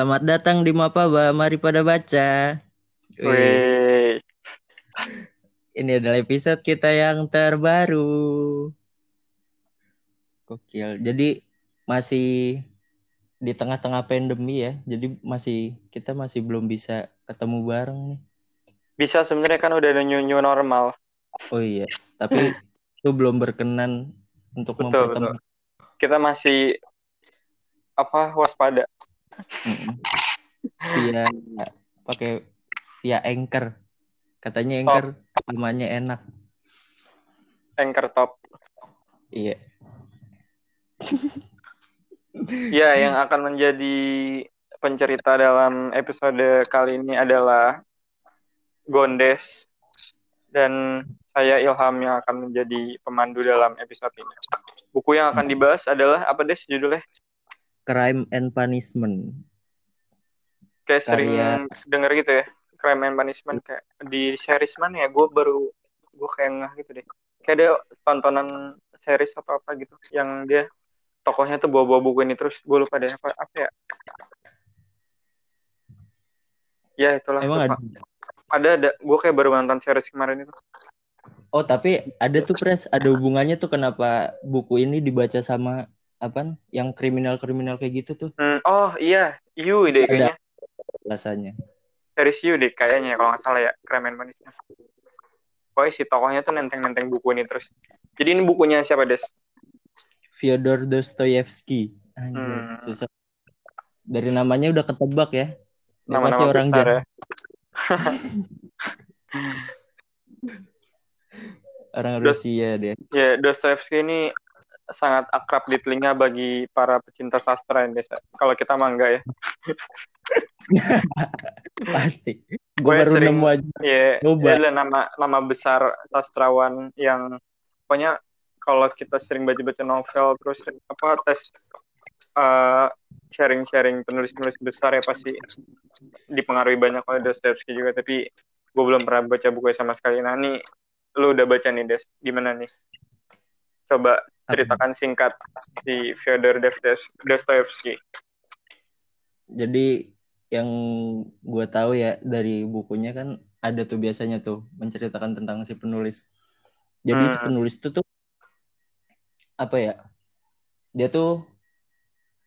Selamat datang di Mapaba, mari pada baca. Wih, ini adalah episode kita yang terbaru. Gokil. Jadi masih di tengah-tengah pandemi ya. Jadi masih kita masih belum bisa ketemu bareng nih. bisa sebenarnya kan udah ada new, new normal. Oh iya, tapi itu belum berkenan untuk Betul, mempertemukan. Kita masih apa waspada. Mm-mm. Via pakai via Anchor. Katanya Anchor namanya enak. Anchor top. Iya. Ya, yang akan menjadi pencerita dalam episode kali ini adalah Gondes dan saya Ilham yang akan menjadi pemandu dalam episode ini. Buku yang akan dibahas adalah apa Des judulnya? Crime and Punishment. Kayak sering Karya- denger gitu ya. Crime and Punishment kayak di series mana ya? Gue baru gue kayak ngeh gitu deh. Kayak ada tontonan series atau apa gitu yang dia tokohnya tuh bawa-bawa buku ini terus gue lupa deh apa apa ya. Ya itulah. Emang ada? ada ada gue kayak baru nonton series kemarin itu. Oh, tapi ada tuh pres, ada hubungannya tuh kenapa buku ini dibaca sama apa? Yang kriminal-kriminal kayak gitu tuh Hmm, oh iya, You deh kayaknya. alasannya. Series You deh kayaknya kalau nggak salah ya, and Punishment. Pokoknya si tokohnya tuh nenteng-nenteng buku ini terus. Jadi ini bukunya siapa, Des? Fyodor Dostoyevsky. Anjir, Hmm. susah. Dari namanya udah ketebak ya. Dia Nama-nama pasti orang jahat. ya. Orang Rusia dia. Ya, Dostoevsky ini sangat akrab di telinga bagi para pecinta sastra yang desa. Kalau kita mah enggak ya. Pasti. Gue baru sering- nemu aja. Ya, Coba. dia adalah nama nama besar sastrawan yang pokoknya kalau kita sering baca-baca novel terus apa tes eh, sharing-sharing penulis-penulis besar ya pasti dipengaruhi banyak oleh Dostoevsky juga tapi gue belum pernah baca bukunya sama sekali. Nah nih lu udah baca nih Des, gimana nih? Coba ceritakan singkat si Fyodor Dostoevsky. Jadi yang gue tahu ya dari bukunya kan ada tuh biasanya tuh menceritakan tentang si penulis. Jadi si Hmm. penulis itu tuh apa ya? Dia tuh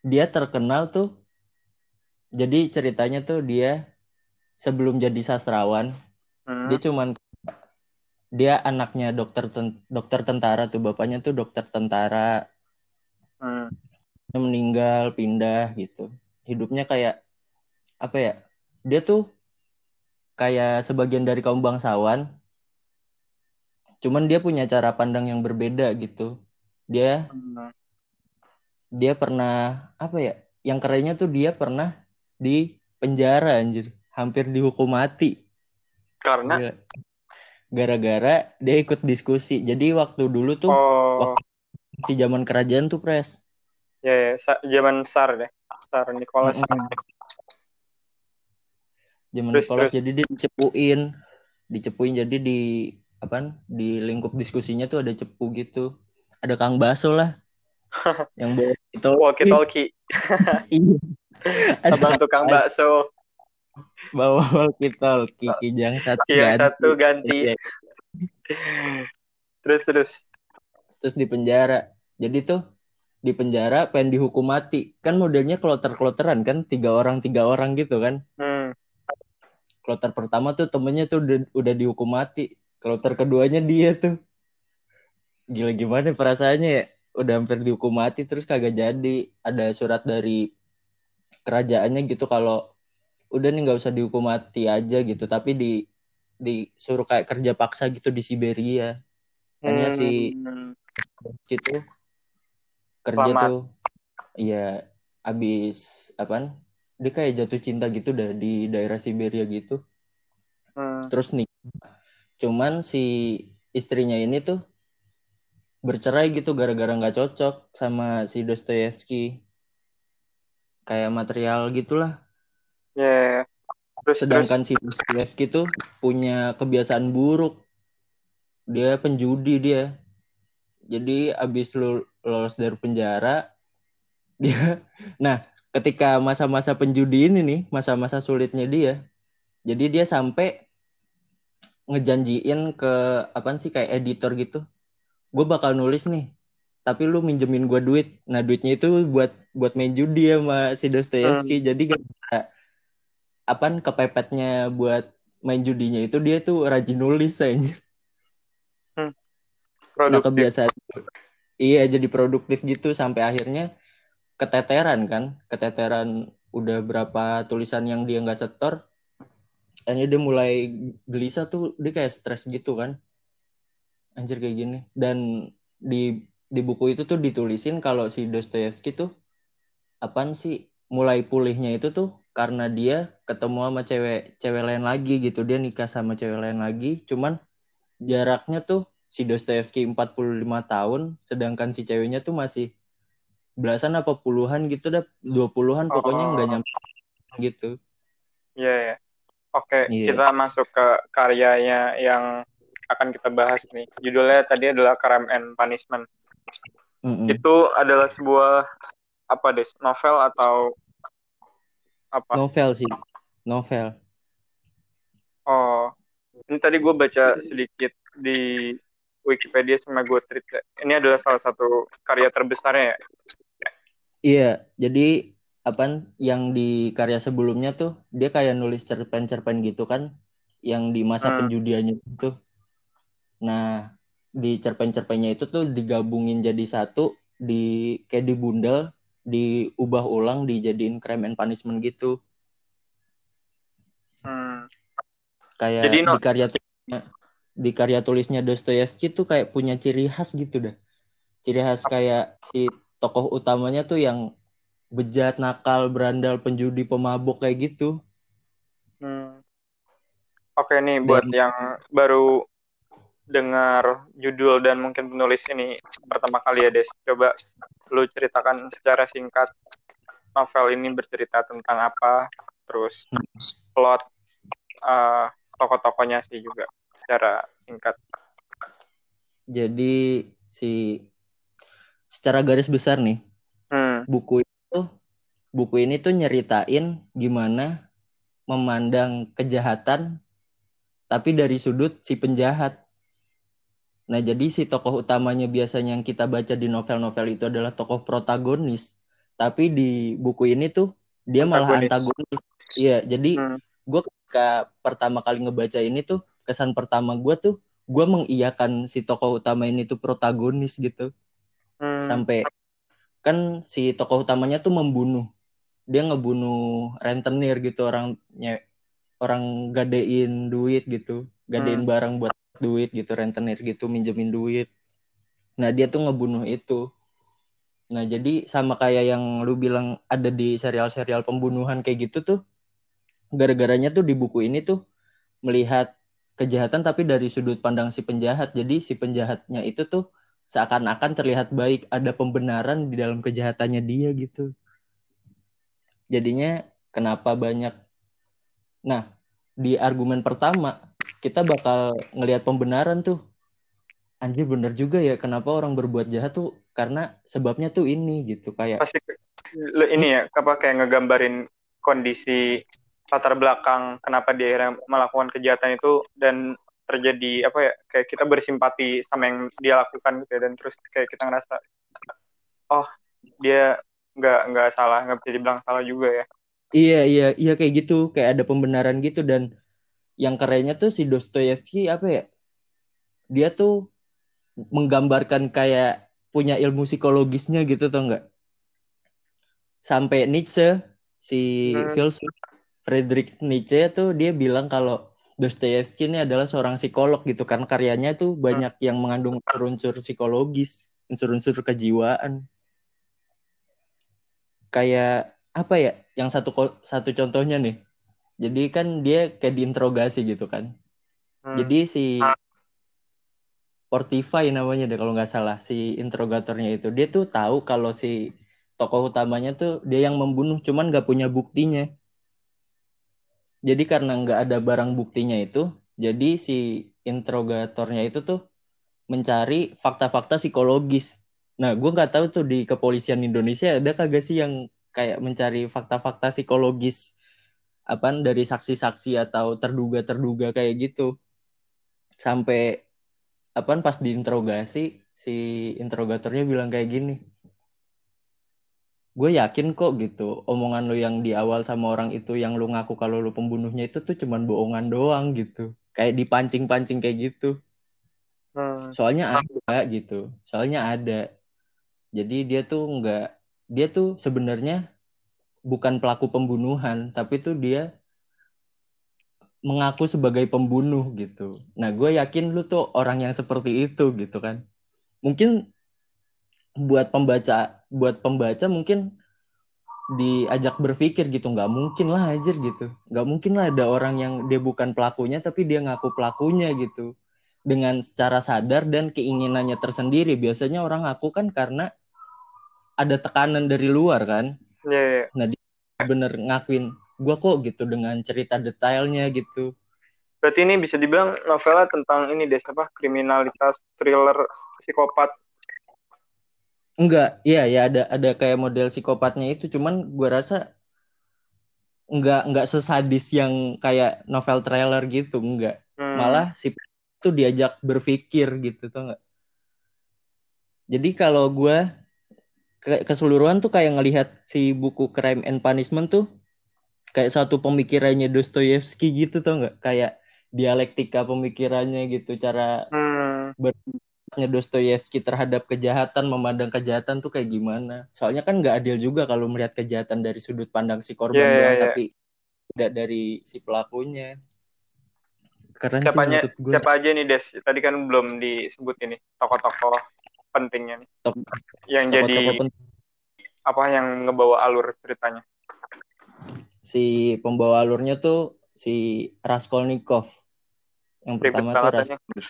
dia terkenal tuh. Jadi ceritanya tuh dia sebelum jadi sastrawan, Hmm. dia cuman dia anaknya dokter ten- dokter tentara tuh bapaknya tuh dokter tentara Hmm. Dia meninggal pindah gitu hidupnya kayak apa ya dia tuh kayak sebagian dari kaum bangsawan cuman dia punya cara pandang yang berbeda gitu dia Hmm. dia pernah apa ya yang kerennya tuh dia pernah di penjara anjir hampir dihukum mati Karena Gila. Gara-gara dia ikut diskusi jadi waktu dulu tuh oh si zaman kerajaan tuh pres ya, ya sa- zaman Tsar deh. Tsar Nicholas. Mm-mm. zaman Terus, Nicholas terus. jadi dia dicepuin dicepuin jadi di apa di lingkup diskusinya tuh ada cepu gitu ada kang baso lah yang bawa itu Walkie talkie. Iya. Abang tukang bakso. Bawa walkie talkie kijang satu Yang ganti. satu ganti. Iya. Terus terus. terus di penjara jadi tuh di penjara pengen dihukum mati kan modelnya kloter kloteran kan tiga orang tiga orang gitu kan Hmm. kloter pertama tuh temennya tuh udah, udah dihukum mati kloter keduanya dia tuh gila gimana perasaannya ya udah hampir dihukum mati terus kagak jadi ada surat dari kerajaannya gitu kalau udah nih nggak usah dihukum mati aja gitu tapi di disuruh kayak kerja paksa gitu di Siberia Hanya si- Hmm. gitu kerja Selamat. tuh iya abis apaan dia kayak jatuh cinta gitu dah di daerah Siberia gitu Hmm. terus nih cuman si istrinya ini tuh bercerai gitu gara-gara nggak cocok sama si Dostoyevsky kayak material gitulah Ya. ya, ya. Terus terus. sedangkan si Dostoyevsky tuh punya kebiasaan buruk dia penjudi dia jadi abis lu lolos dari penjara dia nah ketika masa-masa penjudi ini nih masa-masa sulitnya dia jadi dia sampai ngejanjiin ke apa sih kayak editor gitu gue bakal nulis nih tapi lu minjemin gue duit nah duitnya itu buat buat main judi sama si Dostoyevsky hmm. jadi gak bisa apa kepepetnya buat main judinya itu dia tuh rajin nulis aja hmm. nah kebiasaan iya jadi produktif gitu sampai akhirnya keteteran kan. Keteteran udah berapa tulisan yang dia nggak setor akhirnya dia mulai gelisah tuh dia kayak stres gitu kan. Anjir kayak gini. Dan di di buku itu tuh ditulisin kalau si Dostoyevsky tuh apaan sih mulai pulihnya itu tuh karena dia ketemu sama cewek cewek lain lagi gitu dia nikah sama cewek lain lagi cuman jaraknya tuh si Dostoyevsky 45 tahun sedangkan si ceweknya tuh masih belasan apa puluhan gitu dah dua puluhan pokoknya nggak oh. nyampe gitu iya yeah, yeah. oke okay, yeah. kita masuk ke karyanya yang akan kita bahas nih judulnya tadi adalah Crime and Punishment mm -hmm. itu adalah sebuah apa deh novel atau apa novel sih novel oh ini tadi gue baca sedikit di Wikipedia sama Goodreads. Ini adalah salah satu karya terbesarnya ya. Iya, jadi apa yang di karya sebelumnya tuh dia kayak nulis cerpen-cerpen gitu kan yang di masa hmm. penjudiannya itu. Nah, di cerpen-cerpennya itu tuh digabungin jadi satu di kayak di bundel diubah ulang dijadiin crime and punishment gitu. Hmm. Kayak jadi, di karya tulisnya di karya tulisnya Dostoyevsky tuh kayak punya ciri khas gitu dah. Ciri khas kayak si tokoh utamanya tuh yang bejat, nakal, berandal, penjudi, pemabuk kayak gitu. Hmm. Oke nih buat dan, yang baru dengar judul dan mungkin penulis ini pertama kali ya Des, coba lu ceritakan secara singkat novel ini bercerita tentang apa, terus plot uh, tokoh-tokohnya sih juga secara singkat. Jadi si secara garis besar nih hmm. buku itu buku ini tuh nyeritain gimana memandang kejahatan tapi dari sudut si penjahat. Nah, jadi si tokoh utamanya biasanya yang kita baca di novel-novel itu adalah tokoh protagonis, tapi di buku ini tuh dia malah antagonis. Iya, jadi hmm. gue ketika pertama kali ngebaca ini tuh kesan pertama gue tuh gue mengiyakan si tokoh utama ini tuh protagonis gitu hmm. sampai kan si tokoh utamanya tuh membunuh dia ngebunuh rentenir gitu orangnya orang gadein duit gitu gadein hmm. barang buat duit gitu rentenir gitu minjemin duit. Nah dia tuh ngebunuh itu. Nah jadi sama kayak yang lu bilang ada di serial-serial pembunuhan kayak gitu tuh gara-garanya tuh di buku ini tuh melihat kejahatan tapi dari sudut pandang si penjahat. Jadi si penjahatnya itu tuh seakan-akan terlihat baik ada pembenaran di dalam kejahatannya dia gitu. Jadinya kenapa banyak? Nah di argumen pertama kita bakal ngelihat pembenaran tuh. Anjir bener juga ya kenapa orang berbuat jahat tuh? Karena sebabnya tuh ini gitu kayak pasti ini ya apa kayak ngegambarin kondisi latar belakang kenapa dia melakukan kejahatan itu dan terjadi apa ya kayak kita bersimpati sama yang dia lakukan gitu ya dan terus kayak kita ngerasa oh dia nggak nggak salah nggak bisa dibilang salah juga ya. Iya iya iya kayak gitu kayak ada pembenaran gitu dan yang kerennya tuh si Dostoyevsky apa ya dia tuh menggambarkan kayak punya ilmu psikologisnya gitu tuh enggak sampai Nietzsche si hmm. filsuf Friedrich Nietzsche tuh dia bilang kalau Dostoyevsky ini adalah seorang psikolog gitu karena karyanya tuh banyak yang mengandung unsur-unsur psikologis, unsur-unsur kejiwaan. Kayak apa ya? Yang satu satu contohnya nih. Jadi kan dia kayak diinterogasi gitu kan. Hmm. Jadi si Fortify namanya deh kalau nggak salah si interrogatornya itu dia tuh tahu kalau si tokoh utamanya tuh dia yang membunuh cuman nggak punya buktinya jadi karena nggak ada barang buktinya itu jadi si interrogatornya itu tuh mencari fakta-fakta psikologis nah gue nggak tahu tuh di kepolisian Indonesia ada kagak sih yang kayak mencari fakta-fakta psikologis apa dari saksi-saksi atau terduga-terduga kayak gitu. Sampai apa pas diinterogasi si interrogatornya bilang kayak gini. Gue yakin kok gitu. Omongan lo yang di awal sama orang itu yang lo ngaku kalau lo pembunuhnya itu tuh cuman bohongan doang gitu. Kayak dipancing-pancing kayak gitu. Hmm. soalnya ada gitu. Soalnya ada. Jadi dia tuh nggak dia tuh sebenarnya bukan pelaku pembunuhan tapi tuh dia mengaku sebagai pembunuh gitu. Nah gue yakin lu tuh orang yang seperti itu gitu kan. Mungkin buat pembaca buat pembaca mungkin diajak berpikir gitu nggak mungkin lah aja gitu. Nggak mungkin lah ada orang yang dia bukan pelakunya tapi dia ngaku pelakunya gitu. Dengan secara sadar dan keinginannya tersendiri. Biasanya orang ngaku kan karena ada tekanan dari luar kan yeah, yeah. nah dia bener ngakuin gua kok gitu dengan cerita detailnya gitu berarti ini bisa dibilang novelnya tentang ini deh apa kriminalitas thriller psikopat Enggak, iya ya ada ada kayak model psikopatnya itu, cuman gue rasa enggak enggak sesadis yang kayak novel trailer gitu, enggak. Hmm. Malah si itu diajak berpikir gitu tuh enggak. Jadi kalau gue keseluruhan tuh kayak ngelihat si buku Crime and Punishment tuh kayak satu pemikirannya Dostoyevsky gitu tuh enggak, kayak dialektika pemikirannya gitu, cara hmm. ber Dostoyevsky terhadap kejahatan, memandang kejahatan tuh kayak gimana? Soalnya kan nggak adil juga kalau melihat kejahatan dari sudut pandang si korban yeah, doang, yeah. tapi tidak dari si pelakunya. Keren Siapanya, sih gue. Siapa aja nih Des? Tadi kan belum disebut ini tokoh-tokoh pentingnya nih. Tok yang -tokoh jadi penting. apa yang ngebawa alur ceritanya? Si pembawa alurnya tuh si Raskolnikov. Yang pertama tuh Raskolnikov.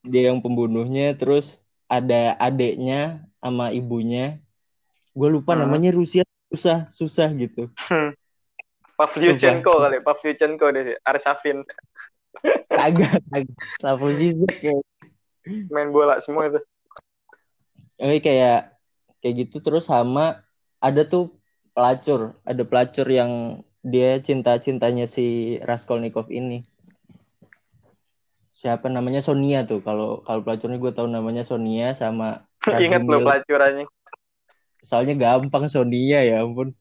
dia yang pembunuhnya terus ada adeknya sama ibunya gue lupa hmm. namanya Rusia susah susah gitu hmm. Pavlyuchenko kali Pavlyuchenko deh Arsafin agak agak. Safu Zizek kayak main bola semua itu. Oke kayak kayak gitu terus sama ada tuh pelacur. Ada pelacur yang dia cinta cintanya si Raskolnikov ini. Siapa namanya? Sonia tuh. Kalau kalau pelacurnya gue tahu namanya Sonia sama ingat lo pelacurannya. Soalnya gampang Sonia ya ampun.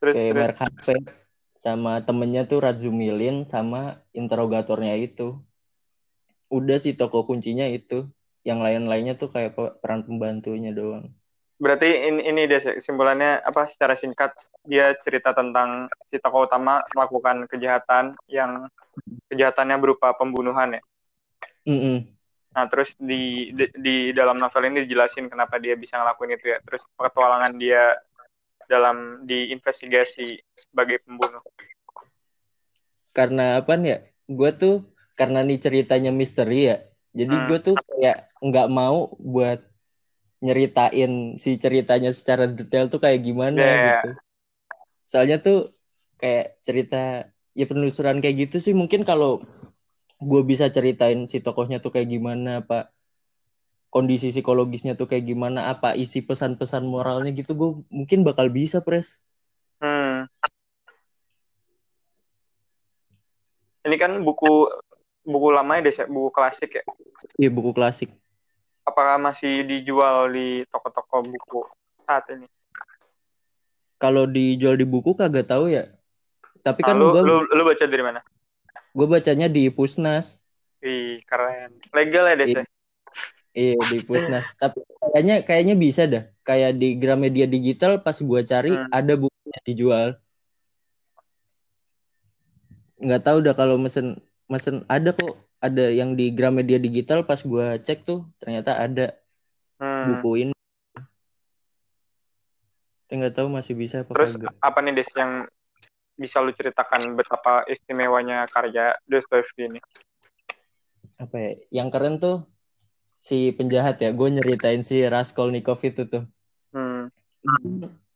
Terus, kayak terus. Sama temennya tuh Razumilin sama interrogatornya itu udah sih toko kuncinya itu yang lain-lainnya tuh kayak peran pembantunya doang berarti ini ini deh kesimpulannya apa secara singkat dia cerita tentang si tokoh utama melakukan kejahatan yang kejahatannya berupa pembunuhan ya. Mm -hmm. Nah terus di, di di dalam novel ini dijelasin kenapa dia bisa ngelakuin itu ya. Terus petualangan dia dalam diinvestigasi sebagai pembunuh. Karena apa nih ya? Gue tuh karena nih ceritanya misteri ya. Jadi hmm. gue tuh kayak nggak mau buat nyeritain si ceritanya secara detail tuh kayak gimana yeah. gitu. Soalnya tuh kayak cerita ya penelusuran kayak gitu sih mungkin kalau gue bisa ceritain si tokohnya tuh kayak gimana apa kondisi psikologisnya tuh kayak gimana apa isi pesan-pesan moralnya gitu gue mungkin bakal bisa pres. Hmm. Ini kan buku buku lama ya, buku klasik ya? Iya buku klasik apakah masih dijual di toko-toko buku saat ini? Kalau dijual di buku kagak tahu ya. Tapi kan nah, lu, gua, lu, lu baca dari mana? Gue bacanya di Pusnas. Ih, keren. Legal ya, Des? Iya, di Pusnas. Tapi kayaknya kayaknya bisa dah. Kayak di Gramedia Digital pas gue cari hmm. ada bukunya dijual. Nggak tahu dah kalau mesen mesen ada kok ada yang di Gramedia Digital pas gue cek tuh ternyata ada hmm. buku ini. Tapi nggak tahu masih bisa apa Terus apa nih Des yang bisa lu ceritakan betapa istimewanya karya Dostoevsky ini? Apa ya? Yang keren tuh si penjahat ya. Gue nyeritain si Raskolnikov itu tuh. Hmm.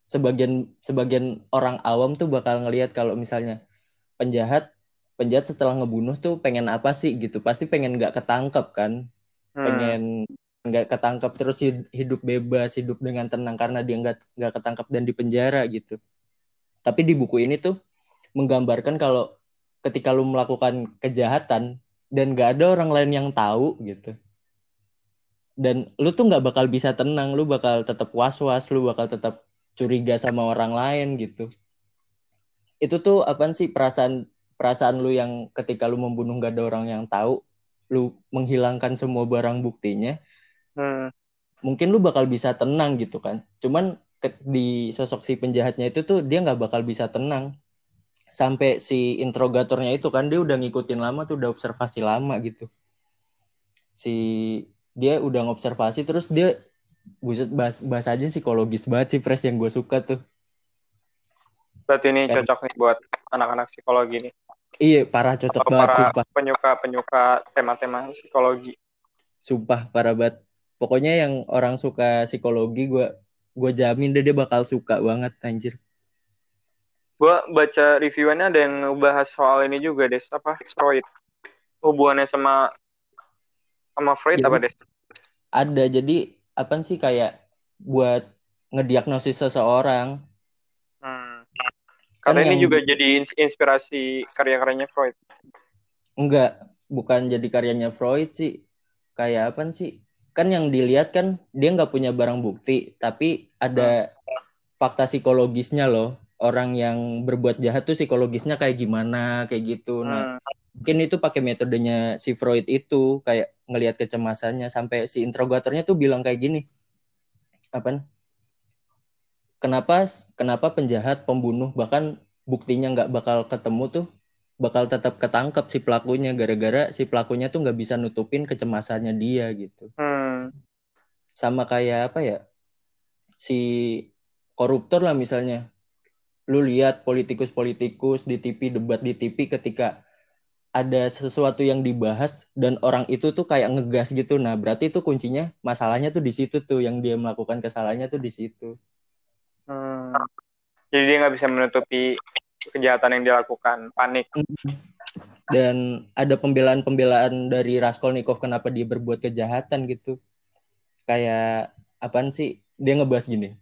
Sebagian sebagian orang awam tuh bakal ngelihat kalau misalnya penjahat penjahat setelah ngebunuh tuh pengen apa sih gitu pasti pengen nggak ketangkep kan hmm. pengen nggak ketangkap terus hidup bebas hidup dengan tenang karena dia nggak nggak ketangkap dan dipenjara gitu tapi di buku ini tuh menggambarkan kalau ketika lu melakukan kejahatan dan nggak ada orang lain yang tahu gitu dan lu tuh nggak bakal bisa tenang lu bakal tetap was was lu bakal tetap curiga sama orang lain gitu. Itu tuh apa sih perasaan perasaan lu yang ketika lu membunuh gak ada orang yang tahu lu menghilangkan semua barang buktinya hmm. mungkin lu bakal bisa tenang gitu kan. Cuman di sosok si penjahatnya itu tuh dia nggak bakal bisa tenang. Sampai si interrogatornya itu kan dia udah ngikutin lama tuh udah observasi lama gitu. Si dia udah ngobservasi terus dia buset bahas, bahas aja psikologis banget sih pres yang gue suka tuh. Berarti ini cocok nih buat anak-anak psikologi nih. Iya parah cocok Atau banget para penyuka penyuka tema-tema psikologi. Sumpah parah banget. Pokoknya yang orang suka psikologi gue gue jamin deh dia bakal suka banget anjir. Gue baca reviewannya ada yang ngebahas soal ini juga deh apa Freud. Hubungannya sama sama Freud ya, apa deh ada jadi apa sih kayak buat ngediagnosis seseorang? Hmm. karena kan ini yang... juga jadi inspirasi karya-karyanya Freud. Enggak bukan jadi karyanya Freud sih. Kayak apa sih? Kan yang dilihat kan dia nggak punya barang bukti tapi ada fakta psikologisnya loh. Orang yang berbuat jahat tuh psikologisnya kayak gimana kayak gitu. Nah hmm. Mungkin itu pakai metodenya si Freud itu kayak ngelihat kecemasannya. Sampai si interrogatornya tuh bilang kayak gini. Apa kenapa kenapa penjahat pembunuh bahkan buktinya nggak bakal ketemu tuh bakal tetap ketangkep si pelakunya gara-gara si pelakunya tuh nggak bisa nutupin kecemasannya dia gitu. Hmm. Sama kayak apa ya? Si koruptor lah misalnya. Lu lihat politikus-politikus di TV debat di TV ketika ada sesuatu yang dibahas dan orang itu tuh kayak ngegas gitu. Nah berarti itu kuncinya masalahnya tuh di situ tuh yang dia melakukan kesalahannya tuh di situ. Hmm. jadi dia nggak bisa menutupi kejahatan yang dilakukan. Panik. Dan ada pembelaan-pembelaan dari Raskolnikov kenapa dia berbuat kejahatan gitu. Kayak apaan sih? Dia ngebahas gini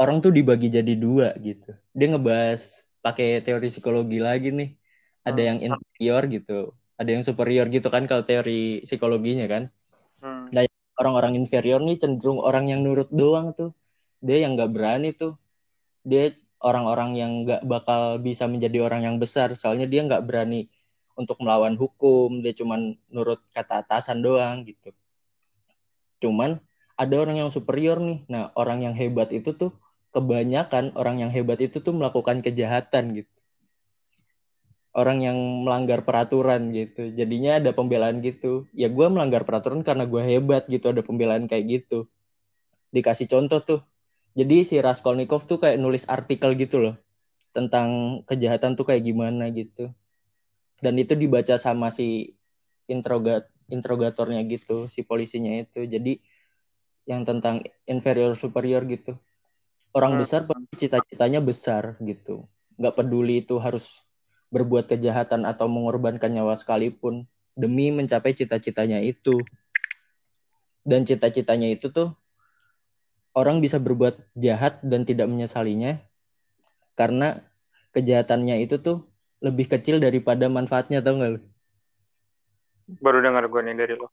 orang tuh dibagi jadi dua gitu. Dia ngebahas pakai teori psikologi lagi nih ada hmm. yang inferior gitu ada yang superior gitu kan kalau teori psikologinya kan hmm. nah orang-orang inferior nih cenderung orang yang nurut doang tuh dia yang nggak berani tuh dia orang-orang yang nggak bakal bisa menjadi orang yang besar soalnya dia nggak berani untuk melawan hukum dia cuman nurut kata atasan doang gitu cuman ada orang yang superior nih. Nah, orang yang hebat itu tuh kebanyakan orang yang hebat itu tuh melakukan kejahatan gitu. Orang yang melanggar peraturan gitu. Jadinya ada pembelaan gitu. Ya gue melanggar peraturan karena gue hebat gitu. Ada pembelaan kayak gitu. Dikasih contoh tuh. Jadi si Raskolnikov tuh kayak nulis artikel gitu loh. Tentang kejahatan tuh kayak gimana gitu. Dan itu dibaca sama si introgat interrogatornya gitu. Si polisinya itu. Jadi yang tentang inferior superior gitu orang hmm. besar cita-citanya besar gitu nggak peduli itu harus berbuat kejahatan atau mengorbankan nyawa sekalipun demi mencapai cita-citanya itu dan cita-citanya itu tuh orang bisa berbuat jahat dan tidak menyesalinya karena kejahatannya itu tuh lebih kecil daripada manfaatnya tau gak lu? Baru dengar gue nih dari lo.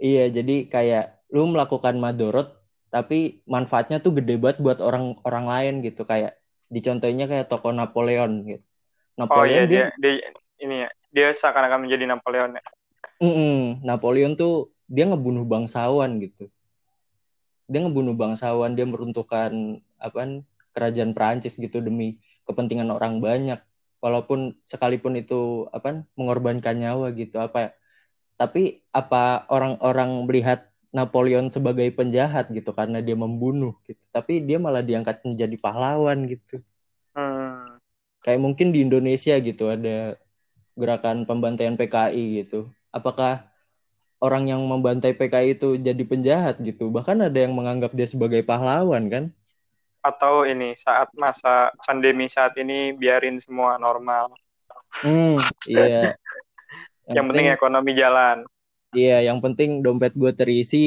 Iya, jadi kayak lu melakukan madorot tapi manfaatnya tuh gede banget buat orang orang lain gitu kayak dicontohnya kayak toko Napoleon gitu. Napoleon oh iya dia, dia, dia ini ya dia seakan-akan menjadi Napoleon ya. Mm -mm, Napoleon tuh dia ngebunuh bangsawan gitu. Dia ngebunuh bangsawan, dia meruntuhkan apa kerajaan Perancis gitu demi kepentingan orang banyak. Walaupun sekalipun itu apa mengorbankan nyawa gitu apa tapi apa orang-orang melihat Napoleon sebagai penjahat gitu karena dia membunuh gitu tapi dia malah diangkat menjadi pahlawan gitu. Kayak mungkin di Indonesia gitu ada gerakan pembantaian PKI gitu. Apakah orang yang membantai PKI itu jadi penjahat gitu? Bahkan ada yang menganggap dia sebagai pahlawan kan? Atau ini saat masa pandemi saat ini biarin semua normal. Hmm iya. Yang, yang penting ekonomi jalan. Iya, yang penting dompet gue terisi,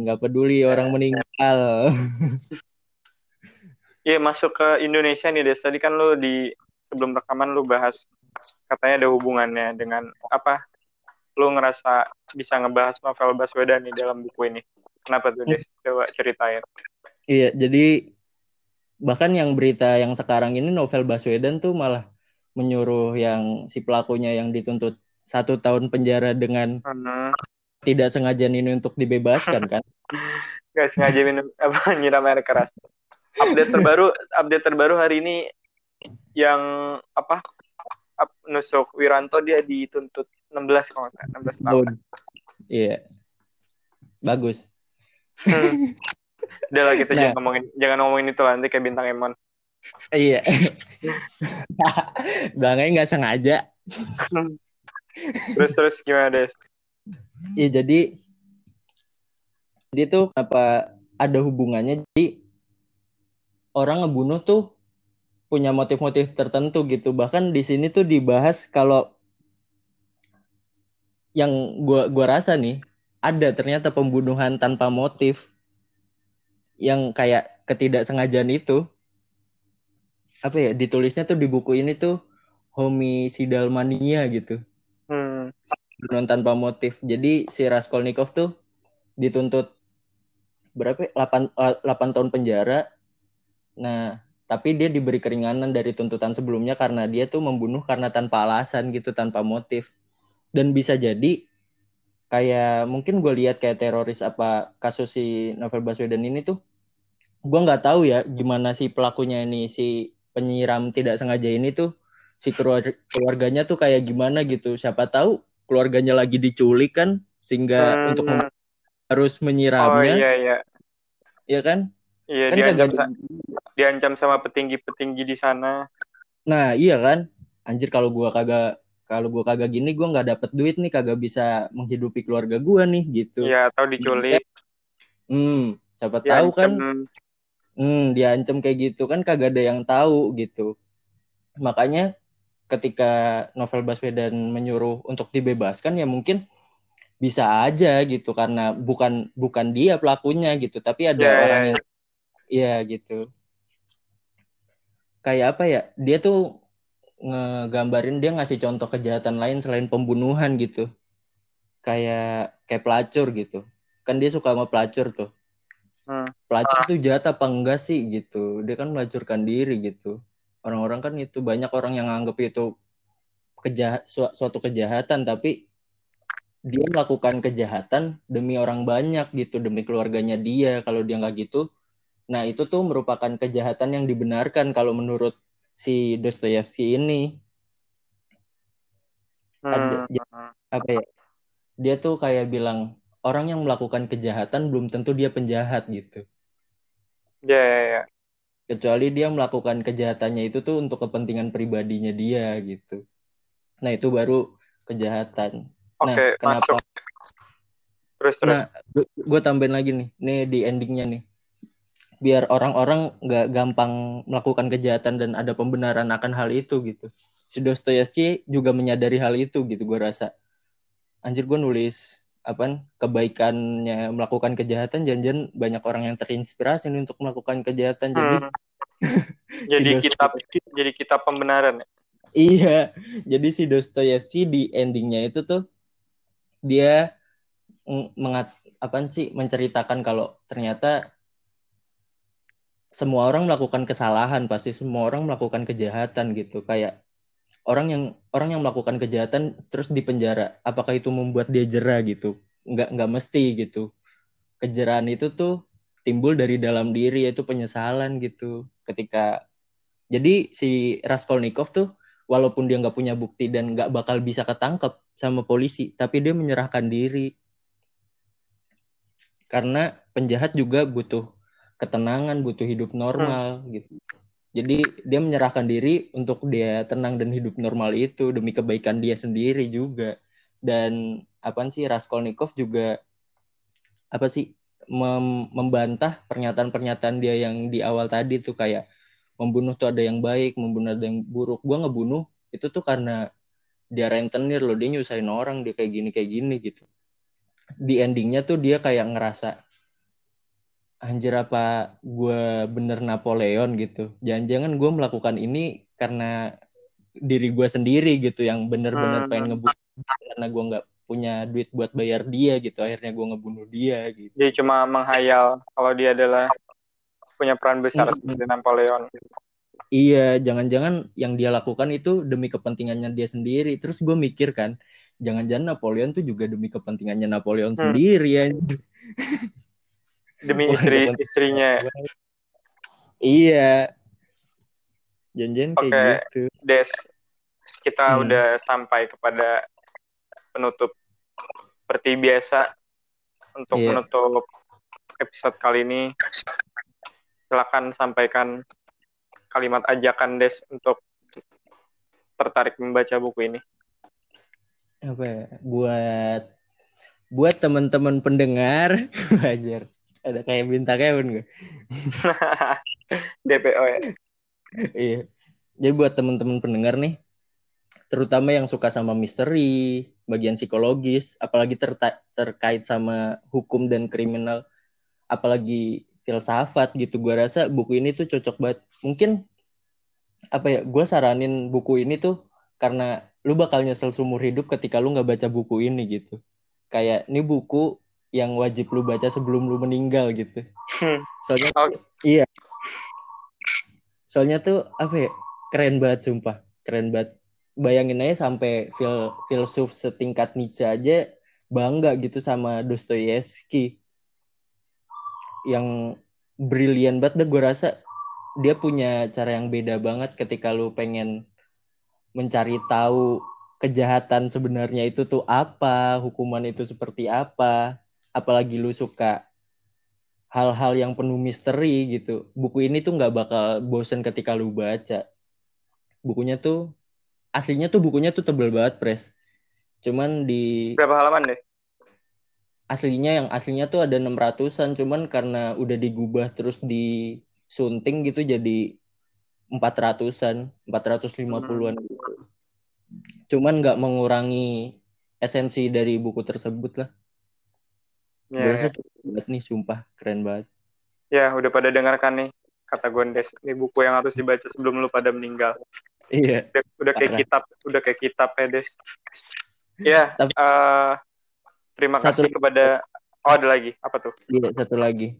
nggak peduli orang meninggal. Iya masuk ke Indonesia nih Des. Tadi kan lu di sebelum rekaman lu bahas katanya ada hubungannya dengan apa? Lu ngerasa bisa ngebahas novel Baswedan nih dalam buku ini. Kenapa tuh Des? Coba ceritain. Iya, jadi bahkan yang berita yang sekarang ini novel Baswedan tuh malah menyuruh yang si pelakunya yang dituntut satu tahun penjara dengan Hmm. tidak sengaja ini untuk dibebaskan kan? Gak sengaja minum apa nyiram air keras. Update terbaru, update terbaru hari ini yang apa? nusuk Wiranto dia dituntut 16 kalau nggak salah, 16 tahun. Iya, bagus. Hmm. Udah lah kita Nah. jangan ngomongin jangan ngomongin itu lah nanti kayak bintang Emon. Iya. Bilangnya nggak sengaja. Terus terus gimana Des? Iya jadi dia tuh apa ada hubungannya jadi orang ngebunuh tuh punya motif-motif tertentu gitu bahkan di sini tuh dibahas kalau yang gua gua rasa nih ada ternyata pembunuhan tanpa motif yang kayak ketidaksengajaan itu apa ya ditulisnya tuh di buku ini tuh homicidal mania gitu Hmm. pembunuhan tanpa motif. Jadi si Raskolnikov tuh dituntut berapa? ya? 8 8 tahun penjara. Nah, tapi dia diberi keringanan dari tuntutan sebelumnya karena dia tuh membunuh karena tanpa alasan gitu, tanpa motif. Dan bisa jadi kayak mungkin gue lihat kayak teroris apa kasus si Novel Baswedan ini tuh gue nggak tahu ya gimana si pelakunya ini si penyiram tidak sengaja ini tuh si keluar- keluarganya tuh kayak gimana gitu siapa tahu keluarganya lagi diculik kan sehingga Hmm. untuk harus Oh menyiramnya iya iya. ya kan Iya kan sa- diancam sama petinggi-petinggi di sana. nah iya kan anjir kalau gua kagak kalau gua kagak gini gua nggak dapet duit nih kagak bisa menghidupi keluarga gua nih gitu Iya, atau diculik, hmm siapa tahu kan diancam. Hmm, diancam kayak gitu kan kagak ada yang tahu gitu. Makanya ketika Novel Baswedan menyuruh untuk dibebaskan ya mungkin bisa aja gitu karena bukan bukan dia pelakunya gitu, tapi ada Ya, ya, orang ya. yang iya gitu. Kayak apa ya? Dia tuh ngegambarin dia ngasih contoh kejahatan lain selain pembunuhan gitu. Kayak kayak pelacur gitu. Kan dia suka sama pelacur tuh Hmm. pelacur tuh jahat apa enggak sih gitu dia kan melacurkan diri gitu orang-orang kan itu banyak orang yang anggap itu kejahat su- suatu kejahatan tapi dia melakukan kejahatan demi orang banyak gitu demi keluarganya dia kalau dia nggak gitu nah itu tuh merupakan kejahatan yang dibenarkan kalau menurut si Dostoyevsky ini Hmm. Ada- apa ya dia tuh kayak bilang orang yang melakukan kejahatan belum tentu dia penjahat gitu Ya, ya, ya. kecuali dia melakukan kejahatannya itu tuh untuk kepentingan pribadinya dia gitu. Nah itu baru kejahatan. Oke, nah kenapa? masuk. Terus terus. Nah gue tambahin lagi nih, nih di endingnya nih, biar orang-orang nggak gampang melakukan kejahatan dan ada pembenaran akan hal itu gitu. Si Dostoyevsky juga menyadari hal itu gitu gue rasa. Anjir gue nulis apa kebaikannya melakukan kejahatan janjian banyak orang yang terinspirasi nih untuk melakukan kejahatan jadi Hmm. Jadi si kitab jadi kitab pembenaran ya. Iya, jadi si Dostoyevsky di endingnya itu tuh dia ng- mengat apaan sih menceritakan kalau ternyata semua orang melakukan kesalahan, pasti semua orang melakukan kejahatan gitu. Kayak orang yang orang yang melakukan kejahatan terus dipenjara, apakah itu membuat dia jera gitu? Nggak nggak mesti gitu. Kejerahan itu tuh timbul dari dalam diri yaitu penyesalan gitu. Ketika jadi si Raskolnikov tuh walaupun dia nggak punya bukti dan nggak bakal bisa ketangkep sama polisi, tapi dia menyerahkan diri. Karena penjahat juga butuh ketenangan, butuh hidup normal gitu. Jadi dia menyerahkan diri untuk dia tenang dan hidup normal itu demi kebaikan dia sendiri juga. Dan apa sih Raskolnikov juga apa sih mem- membantah pernyataan-pernyataan dia yang di awal tadi tuh kayak membunuh tuh ada yang baik, membunuh ada yang buruk. Gua ngebunuh itu tuh karena dia rentenir loh, dia nyusahin orang, dia kayak gini kayak gini gitu. di endingnya tuh dia kayak ngerasa anjir apa gue bener Napoleon gitu jangan-jangan gue melakukan ini karena diri gue sendiri gitu yang bener-bener Hmm. pengen ngebunuh karena gue nggak punya duit buat bayar dia gitu akhirnya gue ngebunuh dia gitu Dia cuma menghayal kalau dia adalah punya peran besar Hmm. seperti Napoleon. iya jangan-jangan yang dia lakukan itu demi kepentingannya dia sendiri terus gue mikir kan jangan-jangan Napoleon tuh juga demi kepentingannya Napoleon Hmm. sendiri anjir. Demi istri istrinya. iya jangan-jangan kayak gitu Des, kita Hmm. udah sampai kepada penutup seperti biasa untuk Iya. menutup episode kali ini. Silakan sampaikan kalimat ajakan Des untuk tertarik membaca buku ini. apa ya, buat buat teman-teman pendengar wajar ada kayak bintang Kevin gue DPO ya. iya. Jadi buat teman-teman pendengar nih terutama yang suka sama misteri bagian psikologis apalagi terta- terkait sama hukum dan kriminal apalagi filsafat gitu gua rasa buku ini tuh cocok banget. Mungkin apa ya gue saranin buku ini tuh karena lu bakal nyesel seumur hidup ketika lu nggak baca buku ini gitu. Kayak ini buku yang wajib lu baca sebelum lu meninggal gitu. Hmm. soalnya Oh. tuh- iya. Soalnya tuh apa ya keren banget sumpah keren banget. Bayangin aja sampai fil filsuf setingkat Nietzsche aja bangga gitu sama Dostoyevsky. Yang brilian banget dah gue rasa dia punya cara yang beda banget ketika lu pengen mencari tahu kejahatan sebenarnya itu tuh apa, hukuman itu seperti apa, apalagi lu suka hal-hal yang penuh misteri gitu. Buku ini tuh nggak bakal bosen ketika lu baca. Bukunya tuh aslinya tuh bukunya tuh tebel banget, Pres. Cuman di Berapa halaman deh? aslinya yang aslinya tuh ada 600-an, cuman karena udah digubah terus disunting gitu jadi 400-an, 450-an gitu. Cuman nggak mengurangi esensi dari buku tersebut lah. Ya, Gue rasa cukup banget nih, sumpah. Keren banget. ya, udah pada dengarkan nih kata Gondes. Ini buku yang harus dibaca sebelum lu pada meninggal. Iya. Udah, udah kayak Parah. kitab, udah kayak kitab ya, Des. Ya, Tapi- eh, terima Satu kasih kepada Oh, ada lagi. Apa tuh? Iya, satu lagi.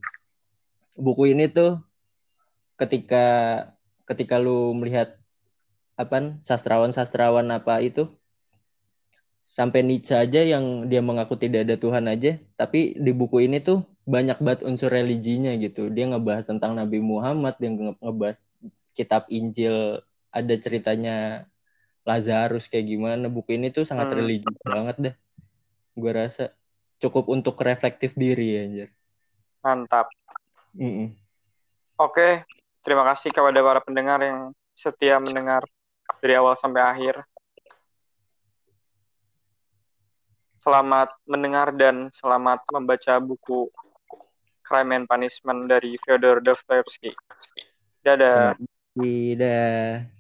Buku ini tuh ketika ketika lu melihat apa sastrawan-sastrawan apa itu sampai Nietzsche aja yang dia mengaku tidak ada Tuhan aja, tapi di buku ini tuh banyak banget unsur religinya gitu. Dia ngebahas tentang Nabi Muhammad, dia nge- ngebahas kitab Injil, ada ceritanya Lazarus kayak gimana. Buku ini tuh sangat Hmm. religius banget dah. Gue rasa cukup untuk reflektif diri ya, anjir. Mantap. Mm-mm. Oke, terima kasih kepada para pendengar yang setia mendengar dari awal sampai akhir. Selamat mendengar dan selamat membaca buku Crime and Punishment dari Fyodor Dostoevsky. Dadah. Tidak.